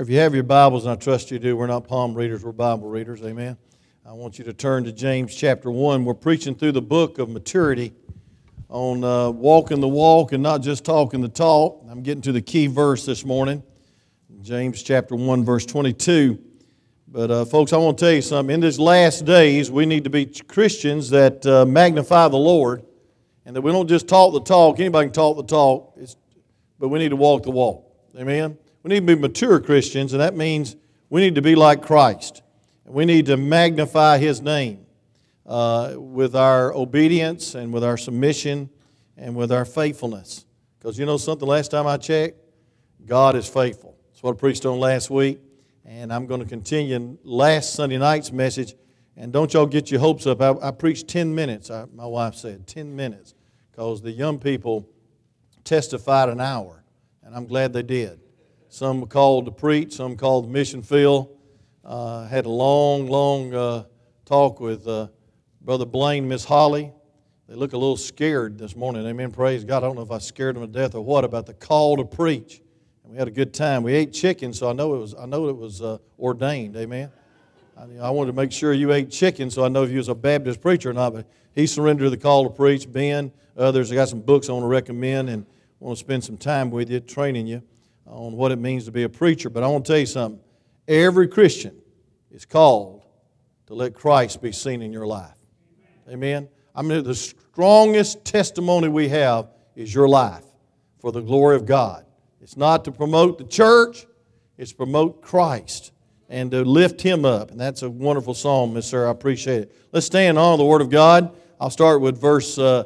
If you have your Bibles, and I trust you do, we're not palm readers, we're Bible readers, amen. I want you to turn to James chapter 1. We're preaching through the book of maturity on uh, walking the walk and not just talking the talk. I'm getting to the key verse this morning, James chapter 1, verse 22. But, uh, folks, I want to tell you something. In these last days, we need to be Christians that uh, magnify the Lord and that we don't just talk the talk. Anybody can talk the talk, but we need to walk the walk. Amen. We need to be mature Christians, and that means we need to be like Christ. We need to magnify His name uh, with our obedience and with our submission and with our faithfulness. Because you know something, last time I checked, God is faithful. That's what I preached on last week, and I'm going to continue last Sunday night's message. And don't y'all get your hopes up. I, I preached 10 minutes, I, my wife said, 10 minutes, because the young people testified an hour, and I'm glad they did. Some called to preach, some called the mission field. Uh, had a long, long uh, talk with uh, Brother Blaine, Miss Holly. They look a little scared this morning. Amen. Praise God. I don't know if I scared them to death or what about the call to preach. And we had a good time. We ate chicken, so I know it was. I know it was uh, ordained. Amen. I, I, wanted to make sure you ate chicken, so I know if you was a Baptist preacher or not. But he surrendered the call to preach. Ben, others. I got some books I want to recommend and want to spend some time with you, training you on what it means to be a preacher. But I want to tell you something. Every Christian is called to let Christ be seen in your life. Amen. I mean, the strongest testimony we have is your life for the glory of God. It's not to promote the church, it's promote Christ and to lift him up. And that's a wonderful song, Miss Sarah. I appreciate it. Let's stand on the Word of God. I'll start with verse. Uh,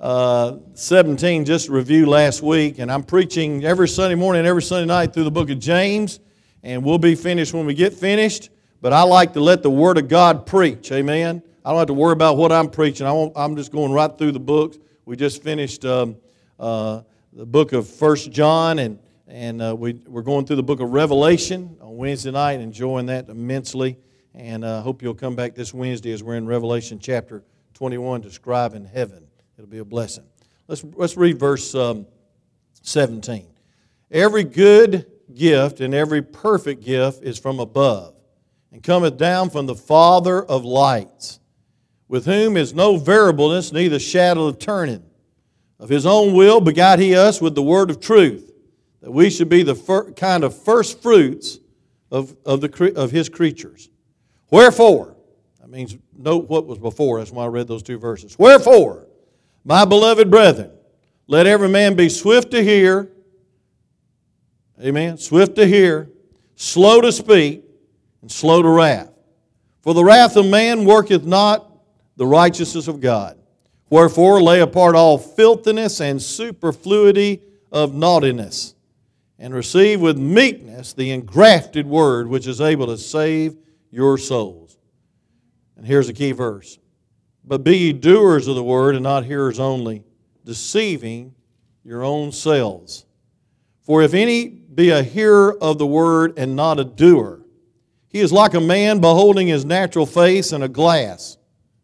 uh, 17, just review last week, and I'm preaching every Sunday morning and every Sunday night through the book of James, and we'll be finished when we get finished. But I like to let the Word of God preach, amen. I don't have to worry about what I'm preaching. I am just going right through the books. We just finished um, uh, the book of First John, and, and uh, we, we're going through the book of Revelation on Wednesday night, enjoying that immensely. And I uh, hope you'll come back this Wednesday as we're in Revelation chapter 21, describing heaven. It'll be a blessing. Let's, let's read verse um, 17. Every good gift and every perfect gift is from above and cometh down from the Father of lights, with whom is no variableness, neither shadow of turning. Of his own will begot he us with the word of truth, that we should be the fir- kind of first fruits of, of, the, of his creatures. Wherefore, that means note what was before. That's why I read those two verses. Wherefore, my beloved brethren, let every man be swift to hear, amen, swift to hear, slow to speak, and slow to wrath. For the wrath of man worketh not the righteousness of God. Wherefore, lay apart all filthiness and superfluity of naughtiness, and receive with meekness the engrafted word which is able to save your souls. And here's a key verse but be ye doers of the word and not hearers only, deceiving your own selves. For if any be a hearer of the word and not a doer, he is like a man beholding his natural face in a glass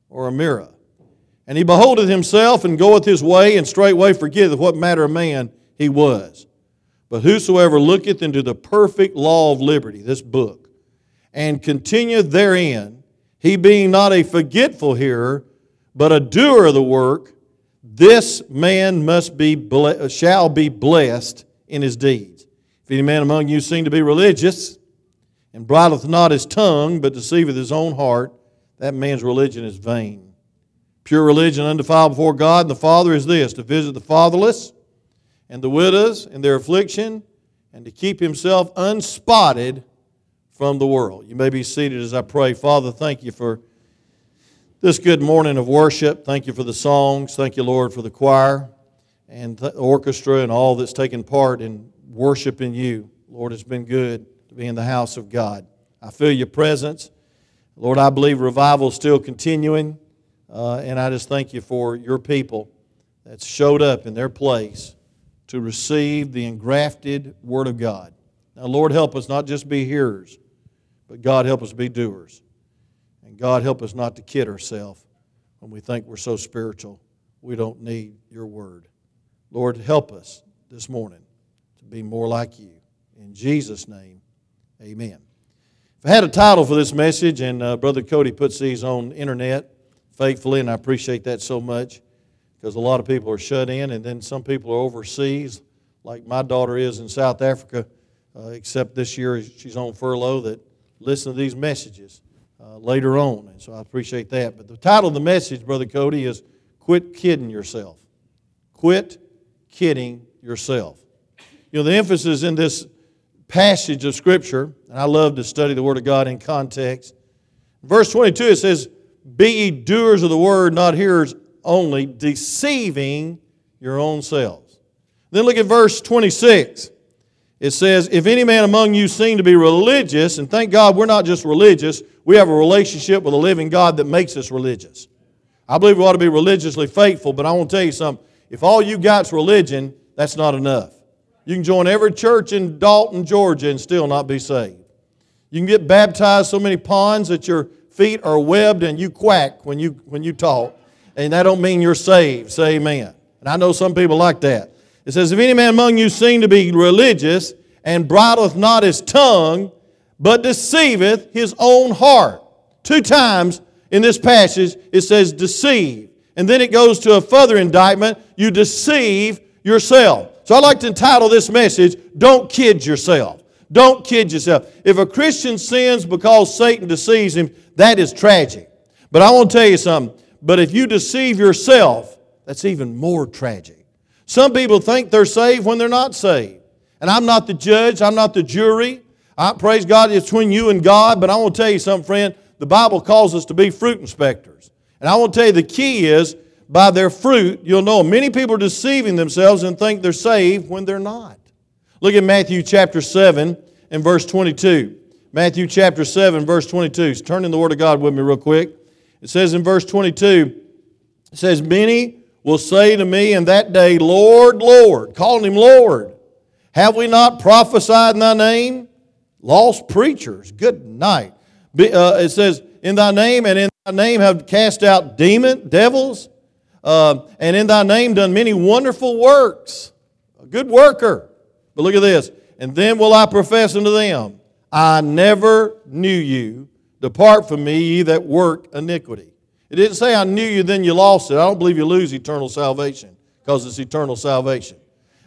or a mirror. And he beholdeth himself and goeth his way, and straightway forgetteth what manner of man he was. But whosoever looketh into the perfect law of liberty, this book, and continueth therein, he being not a forgetful hearer, but a doer of the work, this man must be shall be blessed in his deeds. If any man among you seem to be religious, and bridleth not his tongue, but deceiveth his own heart, that man's religion is vain. Pure religion undefiled before God and the Father is this to visit the fatherless and the widows in their affliction, and to keep himself unspotted from the world. You may be seated as I pray. Father, thank you for this good morning of worship. Thank you for the songs. Thank you, Lord, for the choir and the orchestra and all that's taken part in worshiping you. Lord, it's been good to be in the house of God. I feel your presence. Lord, I believe revival is still continuing, uh, and I just thank you for your people that showed up in their place to receive the engrafted Word of God. Now, Lord, help us not just be hearers, but God, help us be doers. And God, help us not to kid ourselves when we think we're so spiritual. We don't need your word. Lord, help us this morning to be more like you. In Jesus' name, Amen. If I had a title for this message, and uh, Brother Cody puts these on internet faithfully, and I appreciate that so much because a lot of people are shut in, and then some people are overseas, like my daughter is in South Africa, uh, except this year she's on furlough, that listen to these messages uh, later on. And so I appreciate that. But the title of the message, Brother Cody, is Quit Kidding Yourself. Quit kidding yourself. You know, the emphasis in this passage of Scripture, and I love to study the Word of God in context. Verse 22, it says, Be ye doers of the word, not hearers only, deceiving your own selves. Then look at verse 26. It says, If any man among you seem to be religious, and thank God we're not just religious, we have a relationship with a living God that makes us religious. I believe we ought to be religiously faithful, but I want to tell you something. If all you got's religion, that's not enough. You can join every church in Dalton, Georgia, and still not be saved. You can get baptized so many ponds that your feet are webbed and you quack when you, when you talk. And that don't mean you're saved. Say amen. And I know some people like that. It says, If any man among you seem to be religious and bridleth not his tongue, but deceiveth his own heart. Two times in this passage it says deceive. And then it goes to a further indictment you deceive yourself. So I'd like to entitle this message, Don't Kid Yourself. Don't kid yourself. If a Christian sins because Satan deceives him, that is tragic. But I want to tell you something. But if you deceive yourself, that's even more tragic. Some people think they're saved when they're not saved. And I'm not the judge, I'm not the jury. I praise God, it's between you and God. But I want to tell you something, friend. The Bible calls us to be fruit inspectors. And I want to tell you the key is by their fruit, you'll know. Many people are deceiving themselves and think they're saved when they're not. Look at Matthew chapter 7 and verse 22. Matthew chapter 7, verse 22. Turn in the Word of God with me real quick. It says in verse 22, it says, Many will say to me in that day, Lord, Lord, calling him Lord, have we not prophesied in thy name? Lost preachers, good night. Uh, it says, In thy name and in thy name have cast out demon, devils, uh, and in thy name done many wonderful works. A good worker. But look at this. And then will I profess unto them, I never knew you. Depart from me, ye that work iniquity. It didn't say I knew you, then you lost it. I don't believe you lose eternal salvation because it's eternal salvation.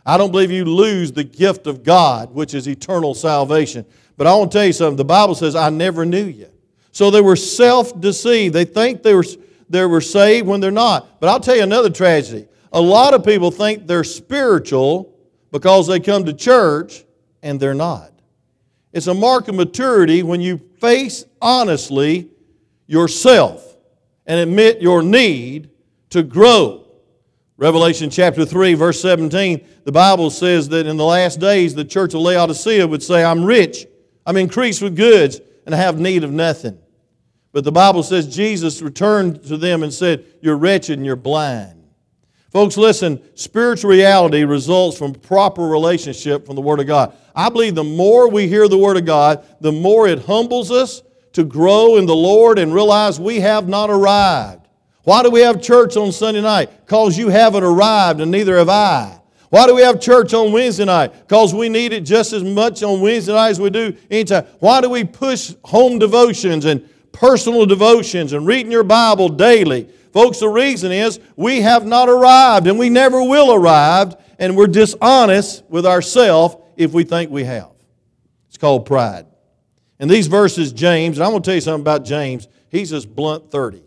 I don't believe you lose the gift of God, which is eternal salvation. But I want to tell you something. The Bible says, I never knew you. So they were self deceived. They think they were they were saved when they're not. But I'll tell you another tragedy. A lot of people think they're spiritual because they come to church and they're not. It's a mark of maturity when you face honestly yourself and admit your need to grow. Revelation chapter 3, verse 17, the Bible says that in the last days the church of Laodicea would say, I'm rich, I'm increased with goods, and I have need of nothing. But the Bible says Jesus returned to them and said, You're wretched and you're blind. Folks, listen, spiritual reality results from proper relationship from the Word of God. I believe the more we hear the Word of God, the more it humbles us to grow in the Lord and realize we have not arrived. Why do we have church on Sunday night? Because you haven't arrived and neither have I. Why do we have church on Wednesday night? Because we need it just as much on Wednesday night as we do anytime. Why do we push home devotions and personal devotions and reading your Bible daily. Folks, the reason is we have not arrived and we never will arrive, and we're dishonest with ourselves if we think we have. It's called pride. In these verses, James, and I'm going to tell you something about James, he's just blunt 30.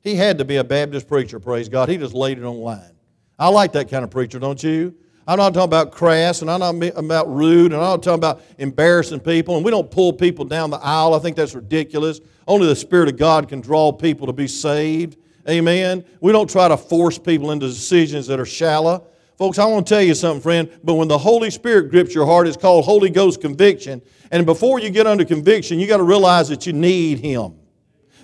He had to be a Baptist preacher, praise God. He just laid it on line. I like that kind of preacher, don't you? I'm not talking about crass, and I'm not about rude, and I'm not talking about embarrassing people, and we don't pull people down the aisle. I think that's ridiculous. Only the Spirit of God can draw people to be saved. Amen. We don't try to force people into decisions that are shallow. Folks, I want to tell you something, friend, but when the Holy Spirit grips your heart, it's called Holy Ghost conviction. And before you get under conviction, you got to realize that you need Him,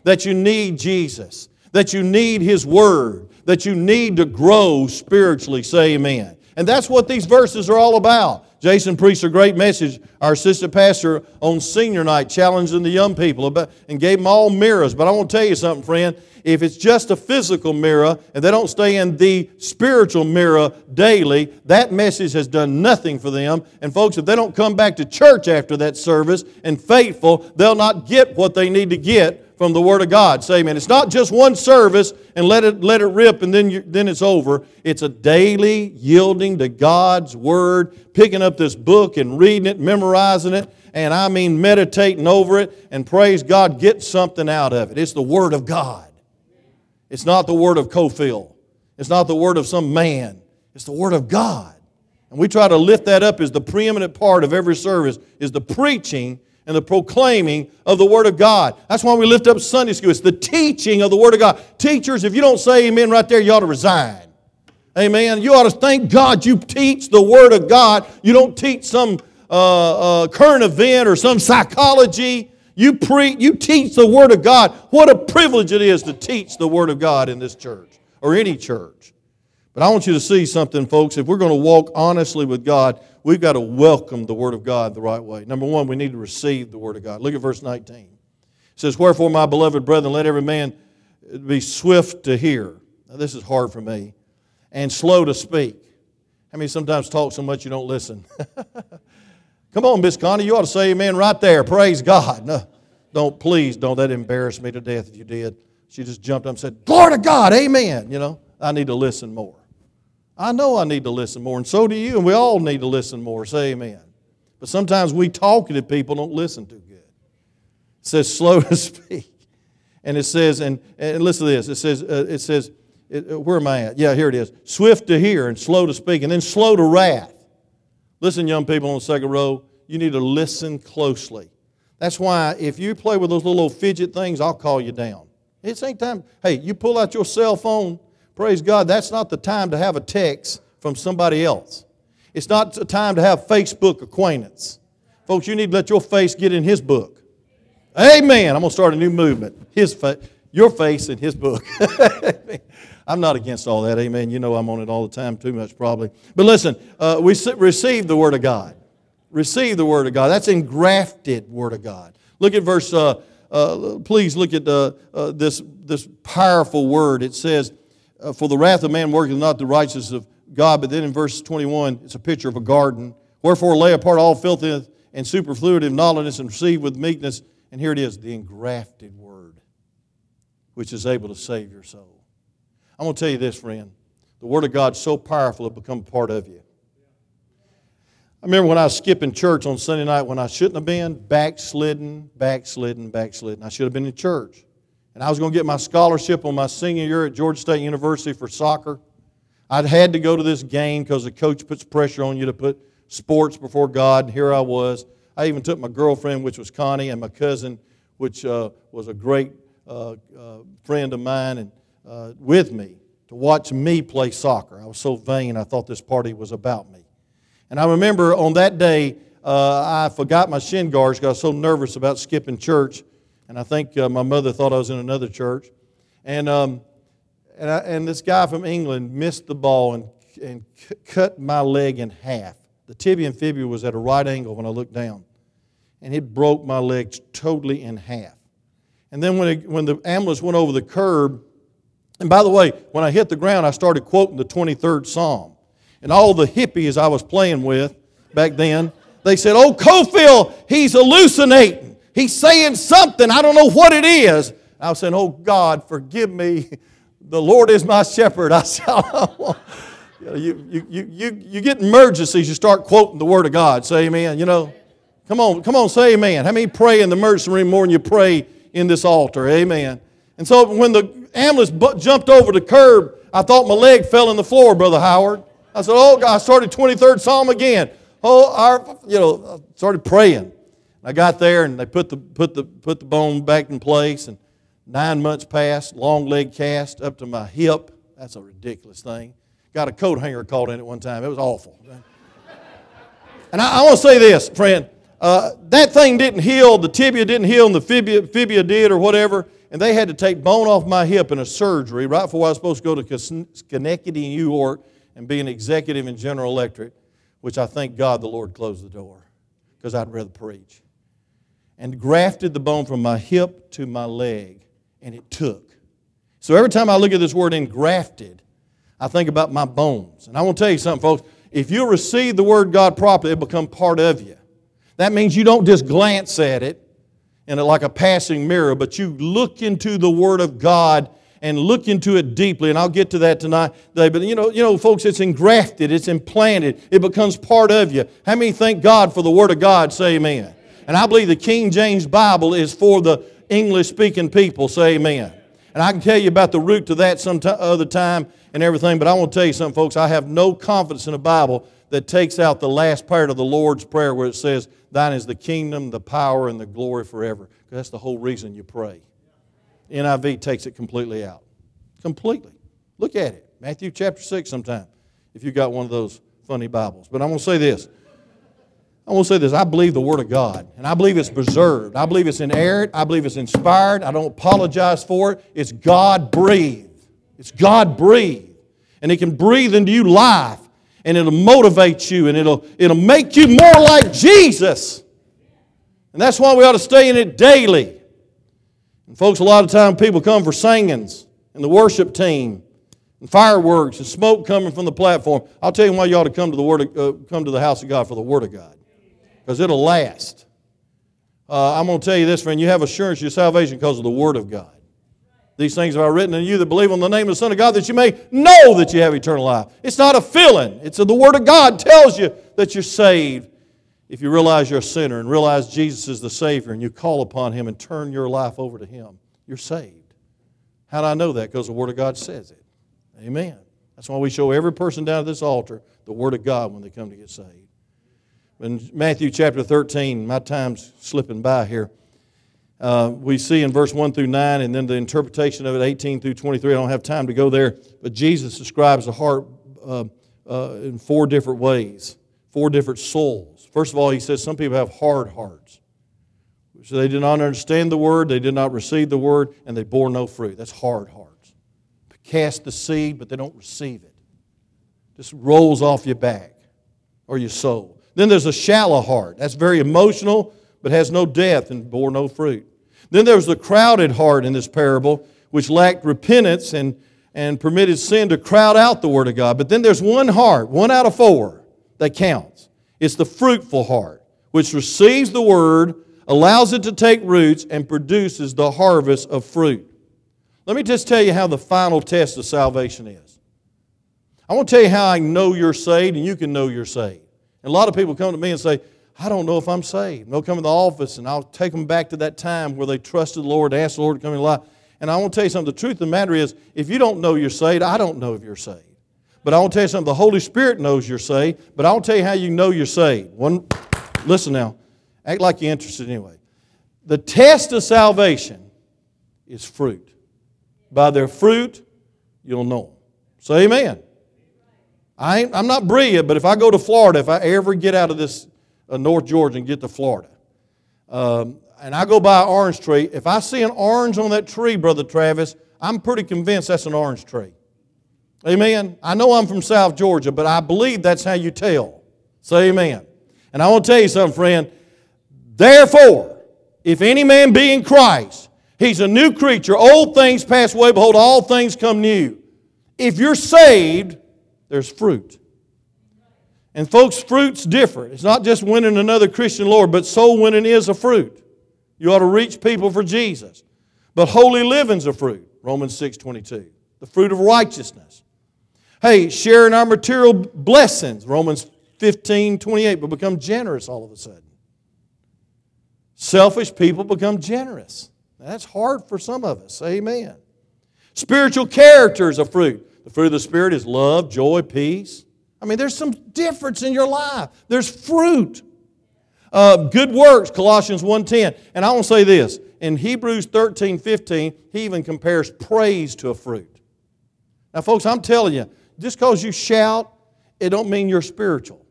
that you need Jesus, that you need His Word, that you need to grow spiritually. Say amen. And that's what these verses are all about Jason preached a great message, our assistant pastor, on senior night, challenging the young people about, and gave them all mirrors. But I want to tell you something, friend. If it's just a physical mirror and they don't stay in the spiritual mirror daily, that message has done nothing for them. And folks, if they don't come back to church after that service and faithful, they'll not get what they need to get from the Word of God. Say amen. It's not just one service and let it, let it rip and then, you, then it's over. It's a daily yielding to God's Word, picking up this book and reading it, memorizing it, and I mean meditating over it, and praise God, get something out of it. It's the Word of God. It's not the Word of Cofield. It's not the Word of some man. It's the Word of God. And we try to lift that up as the preeminent part of every service, is the preaching and the proclaiming of the Word of God. That's why we lift up Sunday school. It's the teaching of the Word of God. Teachers, if you don't say amen right there, you ought to resign. Amen. You ought to thank God you teach the Word of God. You don't teach some uh, uh, current event or some psychology. You, pre- you teach the Word of God. What a privilege it is to teach the Word of God in this church or any church. But I want you to see something, folks. If we're going to walk honestly with God, we've got to welcome the Word of God the right way. Number one, we need to receive the Word of God. Look at verse 19. It says, Wherefore, my beloved brethren, let every man be swift to hear. Now, this is hard for me. And slow to speak. How many sometimes talk so much you don't listen? Come on, Miss Connie, you ought to say amen right there. Praise God. No, don't, please, don't. That embarrass me to death if you did. She just jumped up and said, Glory to God, amen. You know, I need to listen more. I know I need to listen more, and so do you, and we all need to listen more. Say amen. But sometimes we talkative people don't listen too good. It says slow to speak. And it says, and, and listen to this, it says, uh, it says, it, uh, where am I at? Yeah, here it is. Swift to hear and slow to speak, and then slow to wrath. Listen, young people on the second row, you need to listen closely. That's why if you play with those little fidget things, I'll call you down. It's ain't time. Hey, you pull out your cell phone Praise God, that's not the time to have a text from somebody else. It's not the time to have Facebook acquaintance. Folks, you need to let your face get in His book. Amen. I'm going to start a new movement. His fa- your face in His book. I'm not against all that. Amen. You know I'm on it all the time, too much probably. But listen, uh, we receive the Word of God. Receive the Word of God. That's engrafted Word of God. Look at verse, uh, uh, please look at uh, uh, this, this powerful word. It says, uh, for the wrath of man worketh not the righteousness of God. But then in verse 21, it's a picture of a garden. Wherefore lay apart all filthiness and superfluity of knowledge and receive with meekness. And here it is, the engrafted word, which is able to save your soul. I'm going to tell you this, friend. The Word of God's so powerful it become part of you. I remember when I was skipping church on Sunday night when I shouldn't have been, backslidden, backslidden, backslidden. I should have been in church and I was going to get my scholarship on my senior year at Georgia State University for soccer. I'd had to go to this game because the coach puts pressure on you to put sports before God, and here I was. I even took my girlfriend, which was Connie, and my cousin, which uh, was a great uh, uh, friend of mine, and uh, with me to watch me play soccer. I was so vain, I thought this party was about me. And I remember on that day, uh, I forgot my shin guards because I was so nervous about skipping church and I think uh, my mother thought I was in another church. And, um, and, I, and this guy from England missed the ball and, and c- cut my leg in half. The tibia and fibula was at a right angle when I looked down. And it broke my legs totally in half. And then when, it, when the ambulance went over the curb, and by the way, when I hit the ground, I started quoting the 23rd Psalm. And all the hippies I was playing with back then, they said, Oh, Cofield, he's hallucinating. He's saying something. I don't know what it is. I was saying, Oh God, forgive me. The Lord is my shepherd. I said, you, you, you, you, you get emergencies, you start quoting the Word of God. Say amen. You know, come on, come on, say amen. How many pray in the emergency room more than you pray in this altar? Amen. And so when the ambulance jumped over the curb, I thought my leg fell in the floor, Brother Howard. I said, Oh God, I started 23rd Psalm again. Oh, our, you know, I started praying. I got there and they put the, put the, put the bone back in place, and nine months passed, long leg cast up to my hip. That's a ridiculous thing. Got a coat hanger caught in it one time. It was awful. and I, I want to say this, friend. Uh, that thing didn't heal, the tibia didn't heal, and the fibia, fibia did, or whatever. And they had to take bone off my hip in a surgery right before I was supposed to go to Schenectady, New York, and be an executive in General Electric which I thank God the Lord closed the door because I'd rather preach. And grafted the bone from my hip to my leg, and it took. So every time I look at this word engrafted, I think about my bones. And I want to tell you something, folks. If you receive the word God properly, it become part of you. That means you don't just glance at it and like a passing mirror, but you look into the Word of God and look into it deeply. And I'll get to that tonight. But you know, you know, folks, it's engrafted, it's implanted, it becomes part of you. How many thank God for the Word of God? Say amen. And I believe the King James Bible is for the English speaking people. Say amen. And I can tell you about the root to that some t- other time and everything, but I want to tell you something, folks. I have no confidence in the Bible that takes out the last part of the Lord's Prayer where it says, Thine is the kingdom, the power, and the glory forever. Because that's the whole reason you pray. NIV takes it completely out. Completely. Look at it. Matthew chapter 6 sometime, if you got one of those funny Bibles. But I'm going to say this. I want to say this. I believe the Word of God, and I believe it's preserved. I believe it's inerrant. I believe it's inspired. I don't apologize for it. It's God breathed. It's God breathed. And it can breathe into you life, and it'll motivate you, and it'll, it'll make you more like Jesus. And that's why we ought to stay in it daily. And folks, a lot of time people come for singings and the worship team and fireworks and smoke coming from the platform. I'll tell you why you ought to come to the Word of, uh, come to the house of God for the Word of God, because it'll last. Uh, I'm going to tell you this, friend. You have assurance of your salvation because of the Word of God. These things have I written in you that believe on the name of the Son of God, that you may know that you have eternal life. It's not a feeling. It's a, the Word of God tells you that you're saved if you realize you're a sinner and realize Jesus is the Savior and you call upon Him and turn your life over to Him, you're saved. How do I know that? Because the Word of God says it. Amen. That's why we show every person down at this altar the Word of God when they come to get saved. In Matthew chapter 13, my time's slipping by here. Uh, we see in verse 1 through 9, and then the interpretation of it, 18 through 23. I don't have time to go there, but Jesus describes the heart uh, uh, in four different ways, four different souls. First of all, he says some people have hard hearts. So they did not understand the word, they did not receive the word, and they bore no fruit. That's hard hearts. Cast the seed, but they don't receive it. Just rolls off your back or your soul. Then there's a shallow heart. That's very emotional, but has no depth and bore no fruit. Then there's the crowded heart in this parable, which lacked repentance and, and permitted sin to crowd out the Word of God. But then there's one heart, one out of four, that counts. It's the fruitful heart, which receives the word, allows it to take roots, and produces the harvest of fruit. Let me just tell you how the final test of salvation is. I want to tell you how I know you're saved, and you can know you're saved. And a lot of people come to me and say, I don't know if I'm saved. And they'll come in the office, and I'll take them back to that time where they trusted the Lord, asked the Lord to come in life. And I want to tell you something. The truth of the matter is, if you don't know you're saved, I don't know if you're saved. But I want to tell you something. The Holy Spirit knows you're saved, but I want to tell you how you know you're saved. One, listen now. Act like you're interested anyway. The test of salvation is fruit. By their fruit, you'll know them. Say amen. I am not brilliant, but if I go to Florida, if I ever get out of this uh, North Georgia and get to Florida, um, and I go by an orange tree, if I see an orange on that tree, Brother Travis, I'm pretty convinced that's an orange tree. Amen. I know I'm from South Georgia, but I believe that's how you tell. Say amen. And I want to tell you something, friend. Therefore, if any man be in Christ, he's a new creature. Old things pass away, behold, all things come new. If you're saved, there's fruit. And folks, fruit's different. It's not just winning another Christian Lord, but soul winning is a fruit. You ought to reach people for Jesus. But holy living's a fruit. Romans 6 22. The fruit of righteousness. Hey, sharing our material blessings, Romans 15, 28, but become generous all of a sudden. Selfish people become generous. That's hard for some of us. Amen. Spiritual character is a fruit. The fruit of the Spirit is love, joy, peace. I mean, there's some difference in your life. There's fruit. Uh, good works, Colossians 1.10. And I want to say this. In Hebrews 13, 15, he even compares praise to a fruit. Now, folks, I'm telling you, just because you shout, it don't mean you're spiritual.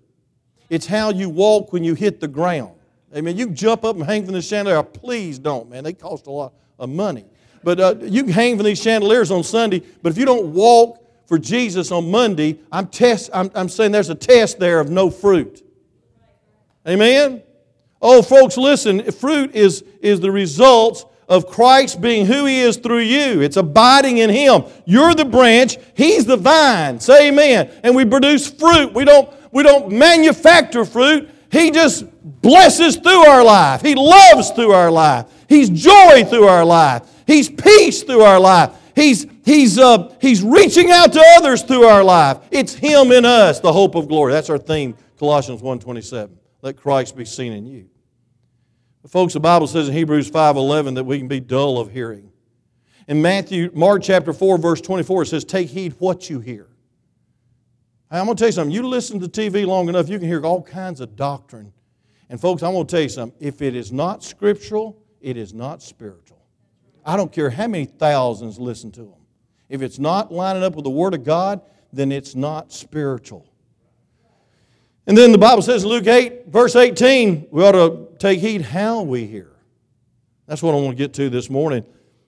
It's how you walk when you hit the ground. I mean, you jump up and hang from the chandelier. Please don't, man. They cost a lot of money. But uh, you can hang from these chandeliers on Sunday, but if you don't walk for Jesus on Monday, I'm, test, I'm, I'm saying there's a test there of no fruit. Amen? Oh, folks, listen, fruit is, is the result of Christ being who He is through you. It's abiding in Him. You're the branch, He's the vine. Say amen. And we produce fruit. We don't, we don't manufacture fruit. He just blesses through our life. He loves through our life. He's joy through our life. He's peace through our life. He's, he's, uh, he's reaching out to others through our life. It's Him in us, the hope of glory. That's our theme, Colossians 1.27. Let Christ be seen in you. But folks, the Bible says in Hebrews 5.11 that we can be dull of hearing. In Matthew, Mark chapter 4, verse 24, it says, Take heed what you hear. I'm going to tell you something. You listen to TV long enough, you can hear all kinds of doctrine. And folks, I'm going to tell you something. If it is not scriptural, it is not spiritual. I don't care how many thousands listen to them. If it's not lining up with the Word of God, then it's not spiritual. And then the Bible says in Luke 8, verse 18, we ought to take heed how we hear. That's what I want to get to this morning.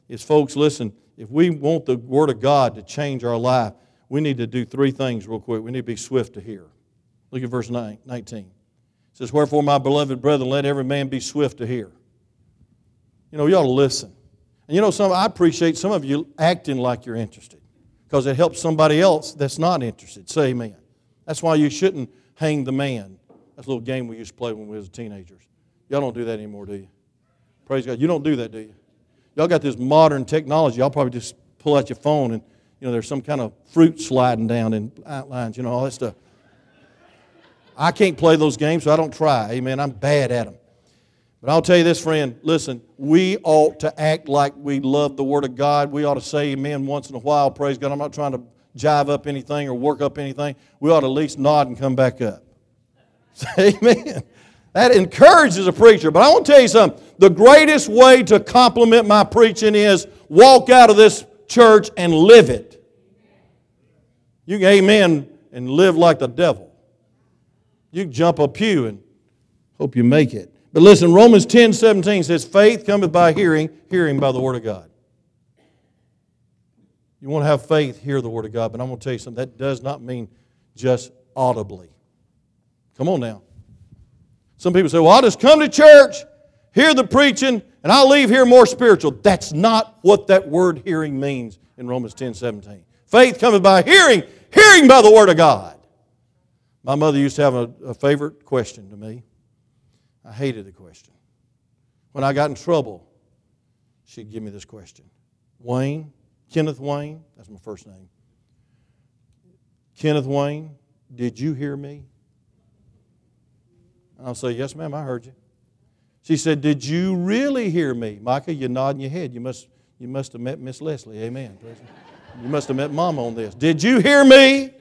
Is folks, listen, if we want the Word of God to change our life, we need to do three things real quick. We need to be swift to hear. Look at verse 19. It says, Wherefore, my beloved brethren, let every man be swift to hear. You know, you ought to listen. You know, some I appreciate some of you acting like you're interested because it helps somebody else that's not interested. Say amen. That's why you shouldn't hang the man. That's a little game we used to play when we was teenagers. Y'all don't do that anymore, do you? Praise God. You don't do that, do you? Y'all got this modern technology. Y'all probably just pull out your phone and, you know, there's some kind of fruit sliding down in outlines, you know, all that stuff. I can't play those games, so I don't try. Amen. I'm bad at them. But I'll tell you this, friend, listen, we ought to act like we love the Word of God. We ought to say amen once in a while, praise God. I'm not trying to jive up anything or work up anything. We ought to at least nod and come back up. Say amen. That encourages a preacher. But I want to tell you something. The greatest way to compliment my preaching is walk out of this church and live it. You can amen and live like the devil. You can jump a pew and hope you make it. But listen, Romans 10 17 says, Faith cometh by hearing, hearing by the Word of God. You want to have faith, hear the Word of God. But I'm going to tell you something, that does not mean just audibly. Come on now. Some people say, Well, I'll just come to church, hear the preaching, and I'll leave here more spiritual. That's not what that word hearing means in Romans 10 17. Faith cometh by hearing, hearing by the Word of God. My mother used to have a, a favorite question to me. I hated the question. When I got in trouble, she'd give me this question Wayne, Kenneth Wayne, that's my first name. Kenneth Wayne, did you hear me? And I'll say, Yes, ma'am, I heard you. She said, Did you really hear me? Micah, you're nodding your head. You must, you must have met Miss Leslie. Amen. You must have met Mama on this. Did you hear me?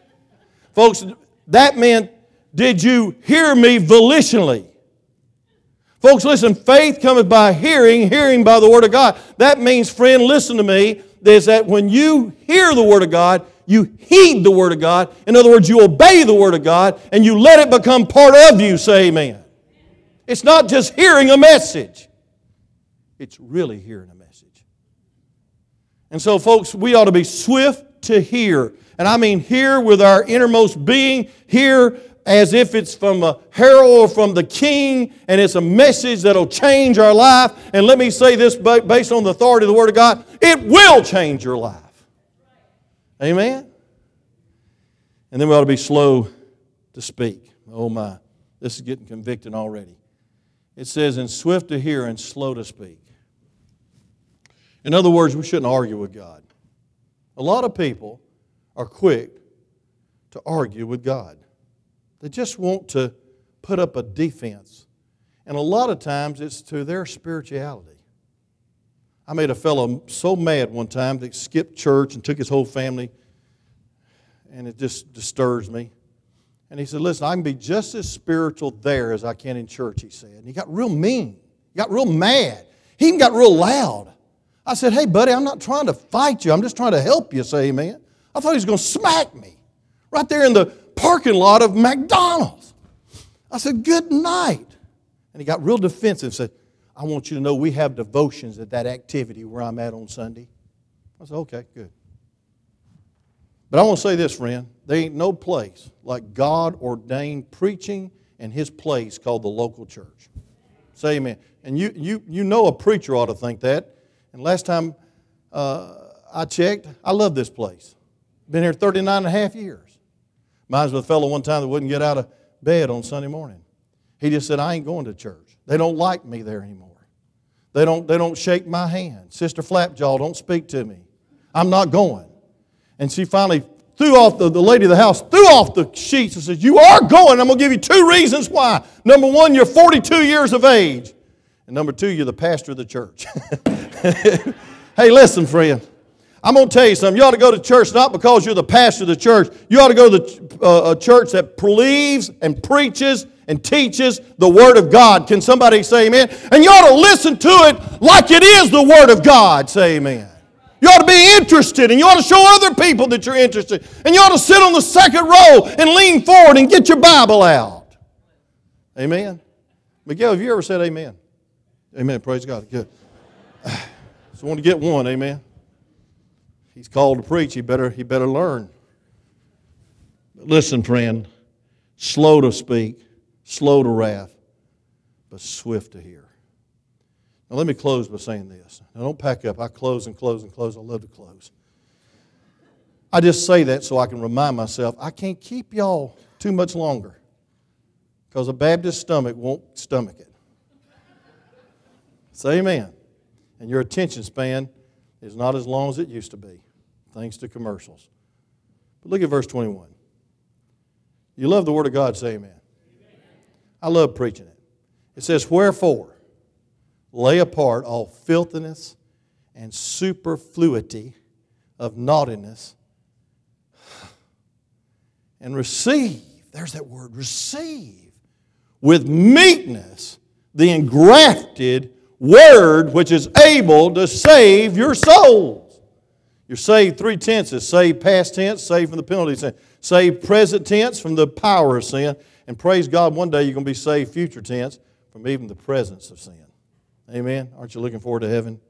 Folks, that meant, Did you hear me volitionally? Folks, listen, faith cometh by hearing, hearing by the Word of God. That means, friend, listen to me, is that when you hear the Word of God, you heed the Word of God. In other words, you obey the Word of God and you let it become part of you. Say amen. It's not just hearing a message, it's really hearing a message. And so, folks, we ought to be swift to hear. And I mean, hear with our innermost being, hear as if it's from a herald or from the king, and it's a message that'll change our life. And let me say this based on the authority of the Word of God it will change your life. Amen? And then we ought to be slow to speak. Oh my, this is getting convicting already. It says, and swift to hear and slow to speak. In other words, we shouldn't argue with God. A lot of people are quick to argue with God. They just want to put up a defense. And a lot of times it's to their spirituality. I made a fellow so mad one time that skipped church and took his whole family, and it just disturbs me. And he said, Listen, I can be just as spiritual there as I can in church, he said. And he got real mean. He got real mad. He even got real loud. I said, Hey, buddy, I'm not trying to fight you. I'm just trying to help you, say amen. I thought he was going to smack me right there in the parking lot of McDonald's. I said, Good night. And he got real defensive, and said, I want you to know we have devotions at that activity where I'm at on Sunday. I said, Okay, good. But I want to say this, friend. There ain't no place like God ordained preaching and his place called the local church. Say amen. And you, you, you know a preacher ought to think that. And last time uh, I checked, I love this place. Been here 39 and a half years. Reminds me of a fellow one time that wouldn't get out of bed on Sunday morning. He just said, I ain't going to church. They don't like me there anymore. They don't, they don't shake my hand. Sister Flapjaw don't speak to me. I'm not going. And she finally threw off the, the lady of the house, threw off the sheets and said, You are going. I'm going to give you two reasons why. Number one, you're 42 years of age. And number two, you're the pastor of the church. hey, listen, friend. I'm going to tell you something. You ought to go to church not because you're the pastor of the church. You ought to go to uh, a church that believes and preaches and teaches the Word of God. Can somebody say amen? And you ought to listen to it like it is the Word of God. Say amen. You ought to be interested and you ought to show other people that you're interested. And you ought to sit on the second row and lean forward and get your Bible out. Amen. Miguel, have you ever said amen? Amen. Praise God. Good. Just want to get one. Amen. He's called to preach. He better, he better learn. But listen, friend, slow to speak, slow to wrath, but swift to hear. Now, let me close by saying this. Now, don't pack up. I close and close and close. I love to close. I just say that so I can remind myself I can't keep y'all too much longer because a Baptist stomach won't stomach it. Say amen. And your attention span is not as long as it used to be, thanks to commercials. But look at verse 21. You love the Word of God, say amen. I love preaching it. It says, Wherefore, lay apart all filthiness and superfluity of naughtiness and receive, there's that word, receive with meekness the engrafted word which is able to save your souls. You're saved three tenses saved past tense, saved from the penalty of sin, saved present tense from the power of sin, and praise God, one day you're going to be saved future tense from even the presence of sin. Amen. Aren't you looking forward to heaven?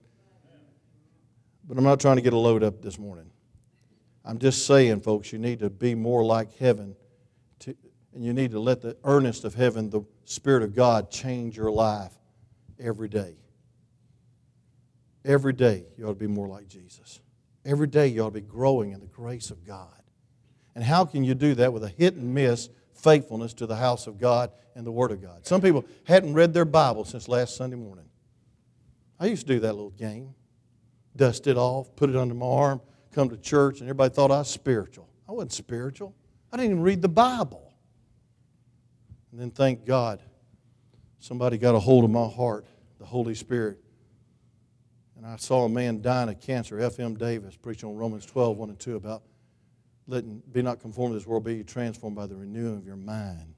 But I'm not trying to get a load up this morning. I'm just saying, folks, you need to be more like heaven, to, and you need to let the earnest of heaven, the Spirit of God, change your life every day. Every day, you ought to be more like Jesus. Every day, you ought to be growing in the grace of God. And how can you do that with a hit and miss faithfulness to the house of God and the Word of God? Some people hadn't read their Bible since last Sunday morning. I used to do that little game dust it off, put it under my arm, come to church, and everybody thought I was spiritual. I wasn't spiritual. I didn't even read the Bible. And then thank God somebody got a hold of my heart, the Holy Spirit. And I saw a man dying of cancer, F.M. Davis, preaching on Romans 12, 1 and 2 about letting, be not conformed to this world, be transformed by the renewing of your mind.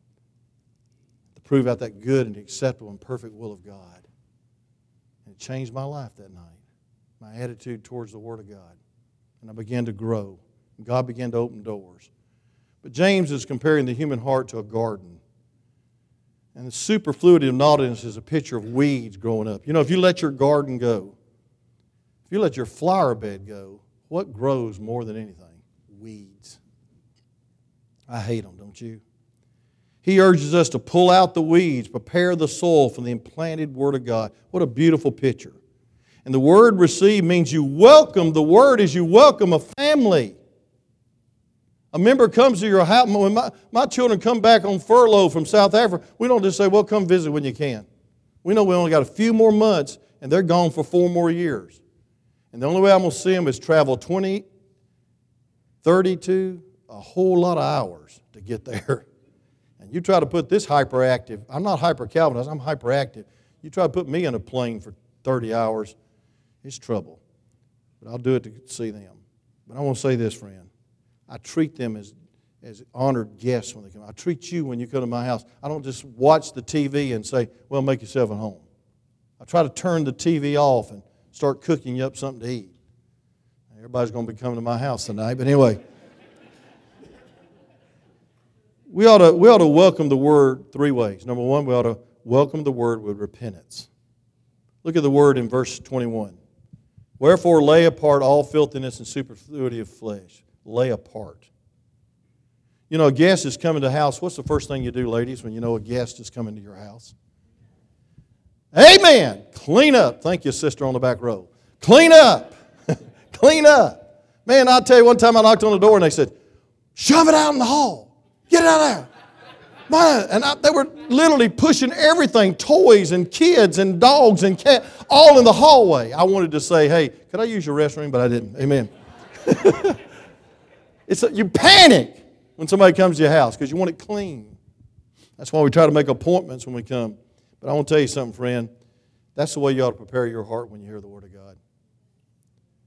To prove out that good and acceptable and perfect will of God. And it changed my life that night, my attitude towards the Word of God. And I began to grow. God began to open doors. But James is comparing the human heart to a garden. And the superfluity of naughtiness is a picture of weeds growing up. You know, if you let your garden go, you let your flower bed go, what grows more than anything? Weeds. I hate them, don't you? He urges us to pull out the weeds, prepare the soil for the implanted Word of God. What a beautiful picture. And the word receive means you welcome. The word is you welcome a family. A member comes to your house. When my, my children come back on furlough from South Africa, we don't just say, well, come visit when you can. We know we only got a few more months and they're gone for four more years. And the only way I'm going to see them is travel 20, 32, a whole lot of hours to get there. And you try to put this hyperactive, I'm not hyper Calvinist, I'm hyperactive. You try to put me in a plane for 30 hours, it's trouble. But I'll do it to see them. But I want to say this, friend. I treat them as, as honored guests when they come. I treat you when you come to my house. I don't just watch the TV and say, well, make yourself at home. I try to turn the TV off and start cooking you up something to eat. Everybody's going to be coming to my house tonight, but anyway. we ought, to, we ought to welcome the word three ways. Number one, we ought to welcome the word with repentance. Look at the word in verse 21. Wherefore lay apart all filthiness and superfluity of flesh. lay apart. You know, a guest is coming to the house. What's the first thing you do, ladies, when you know a guest is coming to your house? Amen. Clean up. Thank you, sister on the back row. Clean up. Clean up. Man, I'll tell you, one time I knocked on the door and they said, shove it out in the hall. Get it out there. My, and I, they were literally pushing everything toys and kids and dogs and cats all in the hallway. I wanted to say, hey, could I use your restroom? But I didn't. Amen. it's a, you panic when somebody comes to your house because you want it clean. That's why we try to make appointments when we come. But I want to tell you something, friend. That's the way you ought to prepare your heart when you hear the Word of God.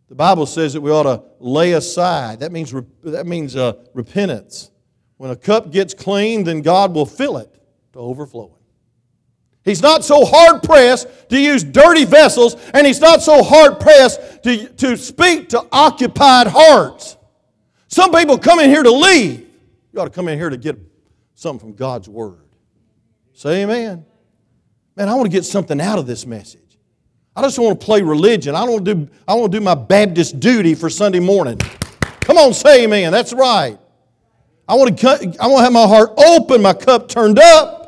The Bible says that we ought to lay aside. That means, that means uh, repentance. When a cup gets clean, then God will fill it to overflowing. He's not so hard pressed to use dirty vessels, and He's not so hard pressed to, to speak to occupied hearts. Some people come in here to leave. You ought to come in here to get something from God's Word. Say amen. Man, I want to get something out of this message. I just want to play religion. I don't want to do, I want to do my Baptist duty for Sunday morning. Come on, say amen. That's right. I want to, I want to have my heart open, my cup turned up.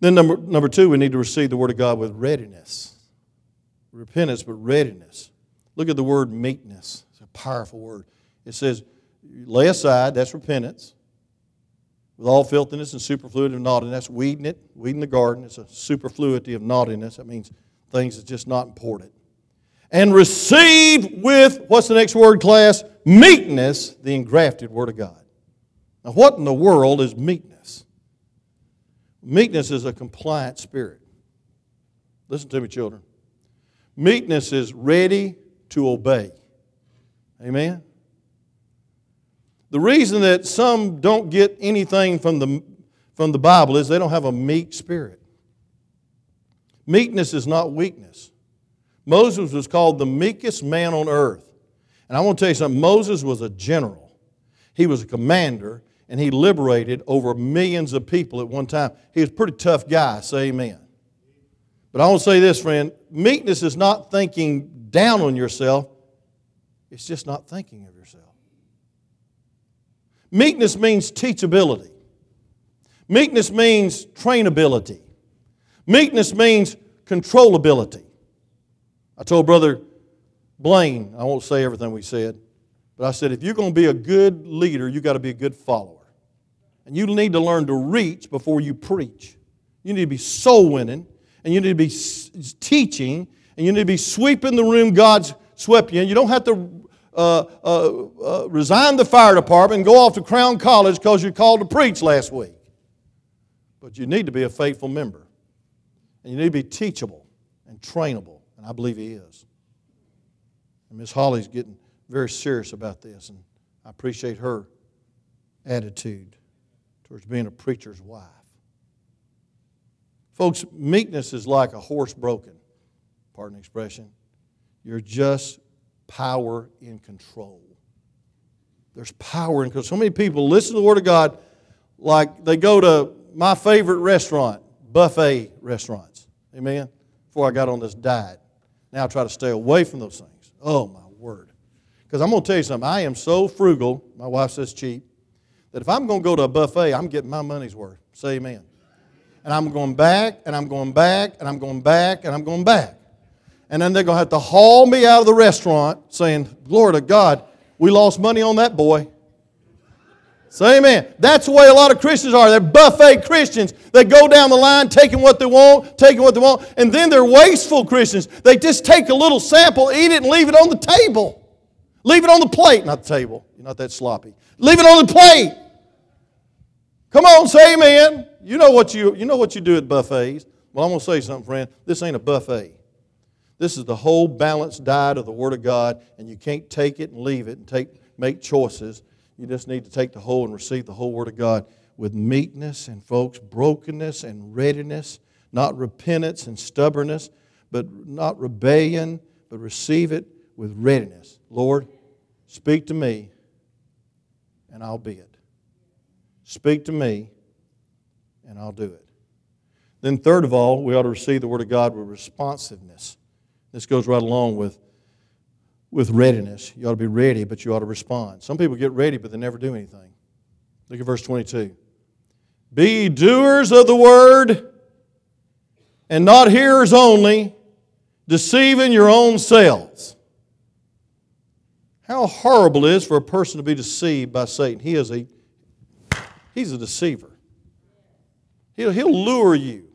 Then, number, number two, we need to receive the Word of God with readiness. Repentance, but readiness. Look at the word meekness. It's a powerful word. It says, lay aside, that's repentance with all filthiness and superfluity of naughtiness, weeding it, weeding the garden. It's a superfluity of naughtiness. That means things that's just not important. And receive with, what's the next word, class? Meekness, the engrafted Word of God. Now, what in the world is meekness? Meekness is a compliant spirit. Listen to me, children. Meekness is ready to obey. Amen? The reason that some don't get anything from the, from the Bible is they don't have a meek spirit. Meekness is not weakness. Moses was called the meekest man on earth. And I want to tell you something Moses was a general, he was a commander, and he liberated over millions of people at one time. He was a pretty tough guy, say amen. But I want to say this, friend meekness is not thinking down on yourself, it's just not thinking of yourself. Meekness means teachability. Meekness means trainability. Meekness means controllability. I told Brother Blaine, I won't say everything we said, but I said, if you're going to be a good leader, you've got to be a good follower. And you need to learn to reach before you preach. You need to be soul winning, and you need to be teaching, and you need to be sweeping the room God's swept you in. You don't have to uh, uh, uh, resign the fire department and go off to Crown College because you're called to preach last week. But you need to be a faithful member. And you need to be teachable and trainable. And I believe he is. And Miss Holly's getting very serious about this. And I appreciate her attitude towards being a preacher's wife. Folks, meekness is like a horse broken. Pardon the expression. You're just power in control. There's power in control. So many people listen to the Word of God like they go to my favorite restaurant, buffet restaurants. Amen? Before I got on this diet. Now I try to stay away from those things. Oh, my word. Because I'm going to tell you something. I am so frugal, my wife says cheap, that if I'm going to go to a buffet, I'm getting my money's worth. Say amen. And I'm going back, and I'm going back, and I'm going back, and I'm going back and then they're going to have to haul me out of the restaurant saying, Glory to God, we lost money on that boy. Say amen. That's the way a lot of Christians are. They're buffet Christians. They go down the line taking what they want, taking what they want, and then they're wasteful Christians. They just take a little sample, eat it, and leave it on the table. Leave it on the plate, not the table. You're not that sloppy. Leave it on the plate. Come on, say amen. You know what you, you know what you do at buffets. Well, I'm going to say something, friend. This ain't a buffet. This is the whole balanced diet of the Word of God, and you can't take it and leave it and take, make choices. You just need to take the whole and receive the whole Word of God with meekness and, folks, brokenness and readiness, not repentance and stubbornness, but not rebellion, but receive it with readiness. Lord, speak to me, and I'll be it. Speak to me, and I'll do it. Then, third of all, we ought to receive the Word of God with responsiveness. This goes right along with with readiness. You ought to be ready, but you ought to respond. Some people get ready, but they never do anything. Look at verse 22. Be doers of the word and not hearers only, deceiving your own selves. How horrible it is for a person to be deceived by Satan. He is a he's a deceiver. He'll, he'll lure you.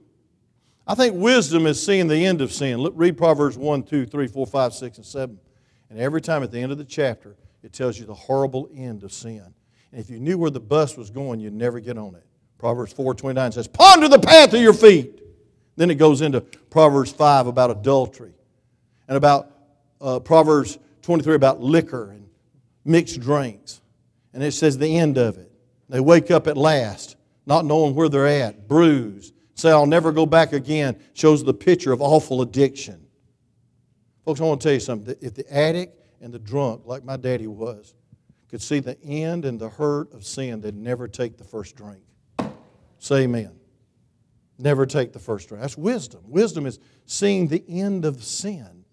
I think wisdom is seeing the end of sin. Look, read Proverbs 1, 2, 3, 4, 5, 6, and 7. And every time at the end of the chapter, it tells you the horrible end of sin. And if you knew where the bus was going, you'd never get on it. Proverbs 4, 29 says, Ponder the path of your feet. Then it goes into Proverbs 5 about adultery and about uh, Proverbs 23 about liquor and mixed drinks. And it says the end of it. They wake up at last, not knowing where they're at, bruised, say, I'll never go back again, shows the picture of awful addiction. Folks, I want to tell you something. If the addict and the drunk, like my daddy was, could see the end and the hurt of sin, they'd never take the first drink. Say amen. Never take the first drink. That's wisdom. Wisdom is seeing the end of sin,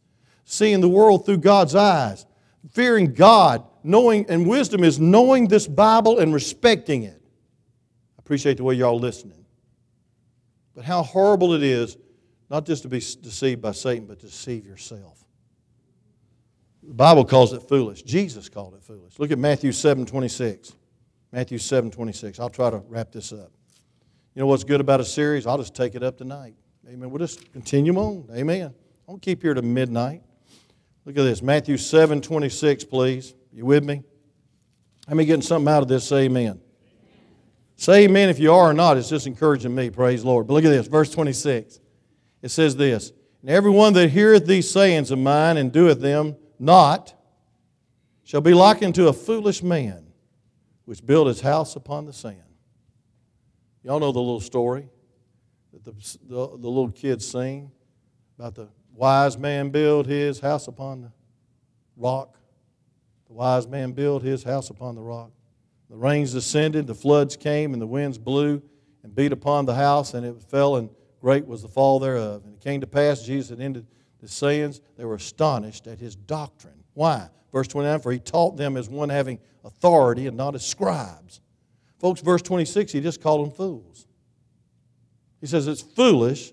seeing the world through God's eyes, fearing God, knowing, and wisdom is knowing this Bible and respecting it. I appreciate the way y'all listening. But how horrible it is not just to be deceived by Satan, but to deceive yourself. The Bible calls it foolish. Jesus called it foolish. Look at Matthew 7 26. Matthew 7 26. I'll try to wrap this up. You know what's good about a series? I'll just take it up tonight. Amen. We'll just continue on. Amen. I won't keep here to midnight. Look at this. Matthew 7 26, please. You with me? How many getting something out of this? Amen. Say amen if you are or not. It's just encouraging me. Praise Lord. But look at this. Verse 26. It says this And everyone that heareth these sayings of mine and doeth them not shall be likened to a foolish man which built his house upon the sand. Y'all know the little story that the, the, the little kids sing about the wise man build his house upon the rock. The wise man built his house upon the rock. The rains descended, the floods came, and the winds blew and beat upon the house, and it fell, and great was the fall thereof. And it came to pass, Jesus had ended the sayings, they were astonished at his doctrine. Why? Verse 29 For he taught them as one having authority and not as scribes. Folks, verse 26, he just called them fools. He says it's foolish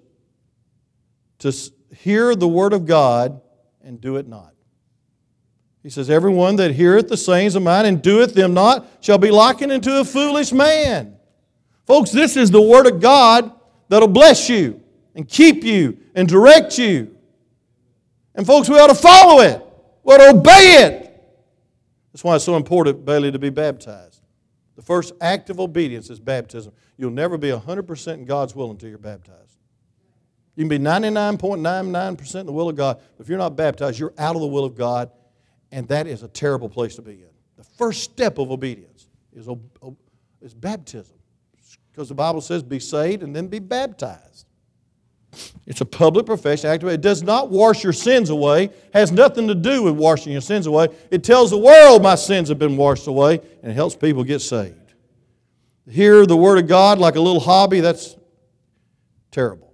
to hear the word of God and do it not. He says, Everyone that heareth the sayings of mine and doeth them not shall be likened unto a foolish man. Folks, this is the word of God that'll bless you and keep you and direct you. And folks, we ought to follow it. We ought to obey it. That's why it's so important, Bailey, to be baptized. The first act of obedience is baptism. You'll never be 100% in God's will until you're baptized. You can be 99.99% in the will of God, but if you're not baptized, you're out of the will of God, and that is a terrible place to be in. The first step of obedience is, is baptism, because the Bible says, be saved and then be baptized. It's a public profession. It does not wash your sins away. Has nothing to do with washing your sins away. It tells the world my sins have been washed away, and it helps people get saved. To hear the Word of God like a little hobby, that's terrible.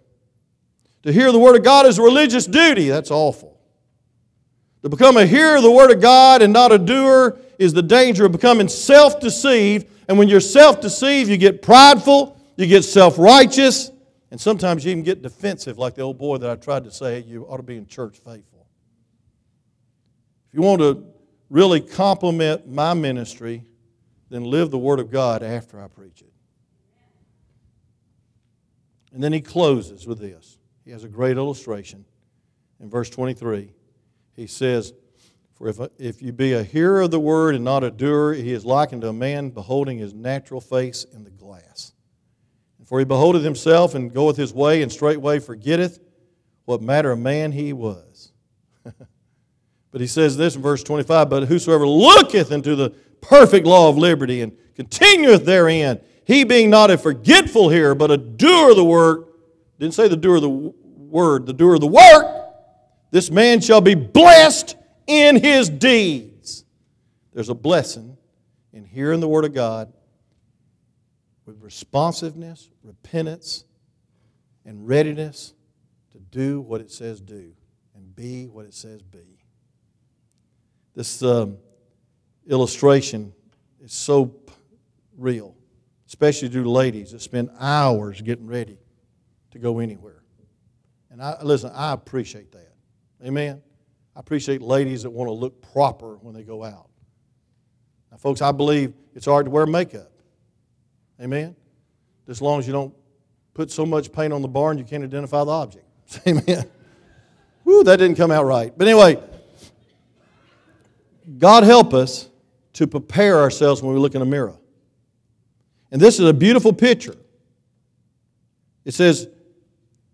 To hear the Word of God is a religious duty, that's awful. To become a hearer of the Word of God and not a doer is the danger of becoming self deceived. And when you're self deceived, you get prideful, you get self righteous, and sometimes you even get defensive, like the old boy that I tried to say, you ought to be in church faithful. If you want to really compliment my ministry, then live the Word of God after I preach it. And then he closes with this. He has a great illustration. In verse 23, he says, For if, if you be a hearer of the word and not a doer, he is likened to a man beholding his natural face in the glass. For he beholdeth himself and goeth his way, and straightway forgetteth what matter of man he was. but he says this in verse 25 But whosoever looketh into the perfect law of liberty and continueth therein, he being not a forgetful hearer, but a doer of the work, didn't say the doer of the word, the doer of the work, this man shall be blessed in his deeds. There's a blessing in hearing the word of God with responsiveness, repentance, and readiness to do what it says do and be what it says be. this um, illustration is so real, especially to ladies that spend hours getting ready to go anywhere. And I, listen, I appreciate that. Amen. I appreciate ladies that want to look proper when they go out. Now, folks, I believe it's hard to wear makeup. Amen. As long as you don't put so much paint on the barn you can't identify the object. Amen. Woo, that didn't come out right. But anyway, God help us to prepare ourselves when we look in a mirror. And this is a beautiful picture. It says,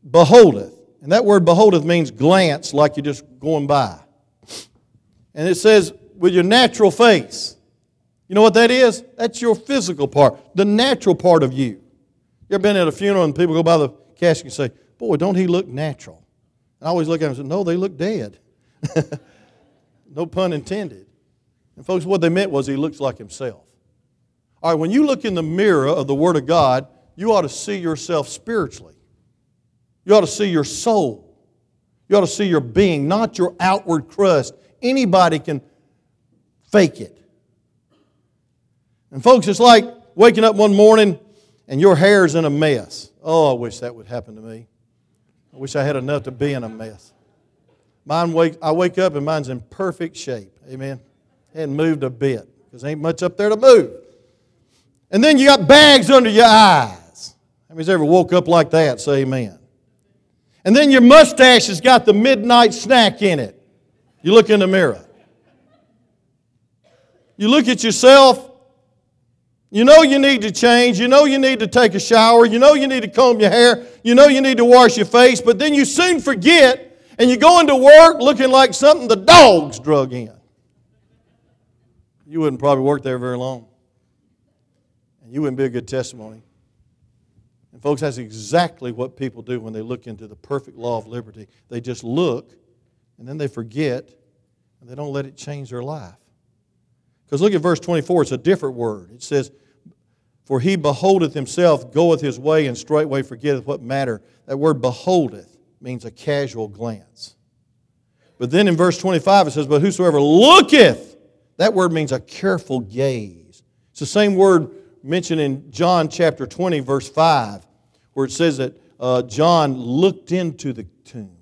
beholdeth. And that word beholdeth means glance like you're just going by. And it says, with your natural face. You know what that is? That's your physical part, the natural part of you. You ever been at a funeral and people go by the casket and say, Boy, don't he look natural? And I always look at them and say, No, they look dead. no pun intended. And folks, what they meant was he looks like himself. All right, when you look in the mirror of the Word of God, you ought to see yourself spiritually. You ought to see your soul. You ought to see your being, not your outward crust. Anybody can fake it. And folks, it's like waking up one morning and your hair's in a mess. Oh, I wish that would happen to me. I wish I had enough to be in a mess. Mine wake, I wake up and mine's in perfect shape. Amen. Hadn't moved a bit because ain't much up there to move. And then you got bags under your eyes. How many's ever woke up like that? Say amen. And then your mustache has got the midnight snack in it. You look in the mirror. You look at yourself. You know you need to change. You know you need to take a shower. You know you need to comb your hair. You know you need to wash your face. But then you soon forget and you go into work looking like something the dogs drug in. You wouldn't probably work there very long. And you wouldn't be a good testimony. And, folks, that's exactly what people do when they look into the perfect law of liberty. They just look, and then they forget, and they don't let it change their life. Because look at verse 24, it's a different word. It says, For he beholdeth himself, goeth his way, and straightway forgetteth what matter. That word beholdeth means a casual glance. But then in verse 25 it says, But whosoever looketh, that word means a careful gaze. It's the same word mentioned in John chapter 20, verse 5, where it says that uh, John looked into the tomb.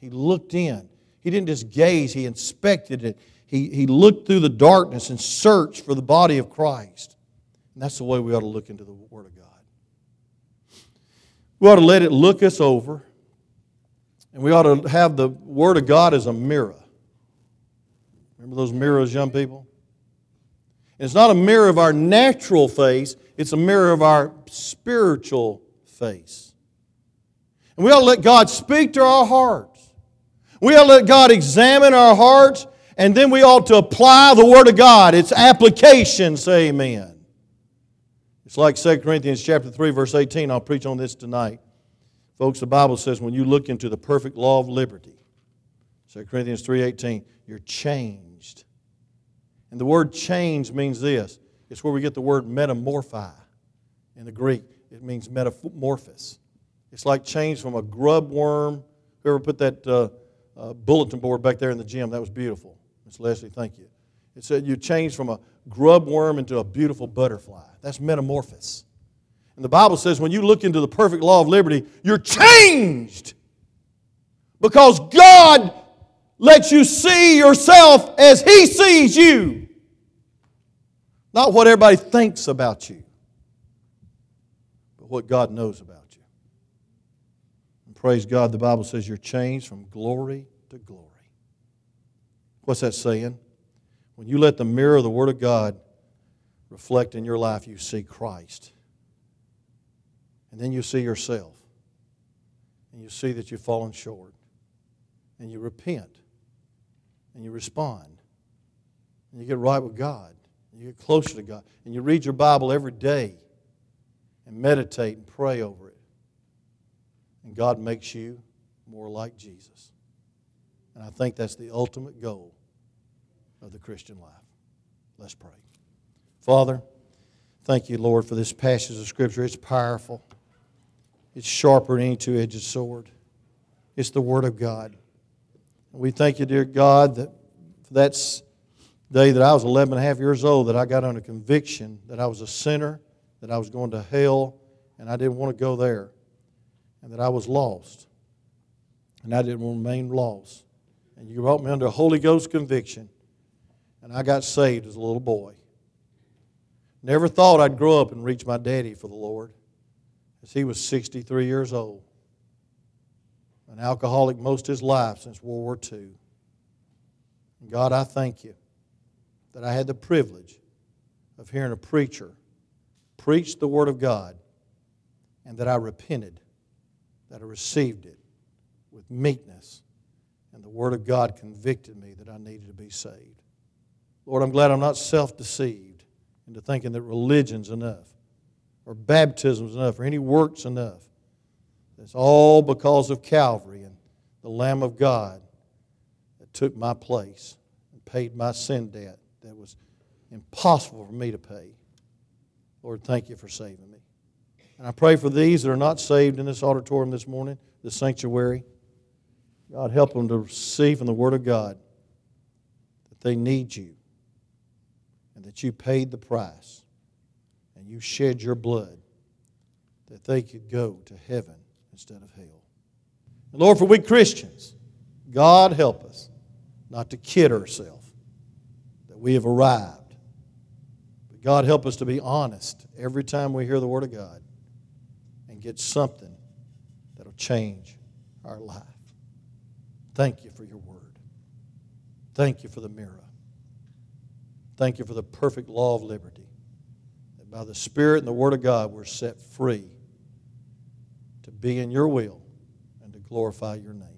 He looked in. He didn't just gaze, he inspected it. He, he looked through the darkness and searched for the body of Christ. And that's the way we ought to look into the Word of God. We ought to let it look us over, and we ought to have the Word of God as a mirror. Remember those mirrors, young people? It's not a mirror of our natural face, it's a mirror of our spiritual face. And we ought to let God speak to our hearts. We ought to let God examine our hearts, and then we ought to apply the Word of God. It's application, say amen. It's like 2 Corinthians chapter 3, verse 18. I'll preach on this tonight. Folks, the Bible says when you look into the perfect law of liberty, 2 Corinthians 3.18, you're changed and the word change means this it's where we get the word metamorphi in the Greek. It means metamorphosis. It's like change from a grub worm. Whoever put that uh, uh, bulletin board back there in the gym, that was beautiful. Miss Leslie, thank you. It said you change from a grub worm into a beautiful butterfly. That's metamorphosis. And the Bible says when you look into the perfect law of liberty, you're changed. Because God lets you see yourself as He sees you. Not what everybody thinks about you, but what God knows about you. And praise God, the Bible says you're changed from glory to glory. What's that saying? When you let the mirror of the Word of God reflect in your life, you see Christ. And then you see yourself. And you see that you've fallen short. And you repent and you respond. And you get right with God. And you get closer to God. And you read your Bible every day and meditate and pray over it. And God makes you more like Jesus. And I think that's the ultimate goal of the Christian life. Let's pray. Father, thank you, Lord, for this passage of Scripture. It's powerful, it's sharper than any two edged sword. It's the Word of God. We thank you, dear God, that that's day that I was 11 and a half years old that I got under conviction that I was a sinner, that I was going to hell, and I didn't want to go there, and that I was lost. And I didn't want to remain lost. And you brought me under a Holy Ghost conviction, and I got saved as a little boy. Never thought I'd grow up and reach my daddy for the Lord, as he was 63 years old, an alcoholic most his life since World War II. And God, I thank you that I had the privilege of hearing a preacher preach the Word of God and that I repented, that I received it with meekness, and the Word of God convicted me that I needed to be saved. Lord, I'm glad I'm not self deceived into thinking that religion's enough, or baptism's enough, or any work's enough. It's all because of Calvary and the Lamb of God that took my place and paid my sin debt that was impossible for me to pay. Lord, thank you for saving me. And I pray for these that are not saved in this auditorium this morning, this sanctuary. God, help them to receive from the Word of God that they need you and that you paid the price and you shed your blood that they could go to heaven instead of hell. And Lord, for we Christians, God help us not to kid ourselves that we have arrived. But God help us to be honest every time we hear the Word of God and get something that'll change our life. Thank you for your Word. Thank you for the mirror. Thank you for the perfect law of liberty. That by the Spirit and the Word of God, we're set free be in your will and to glorify your name.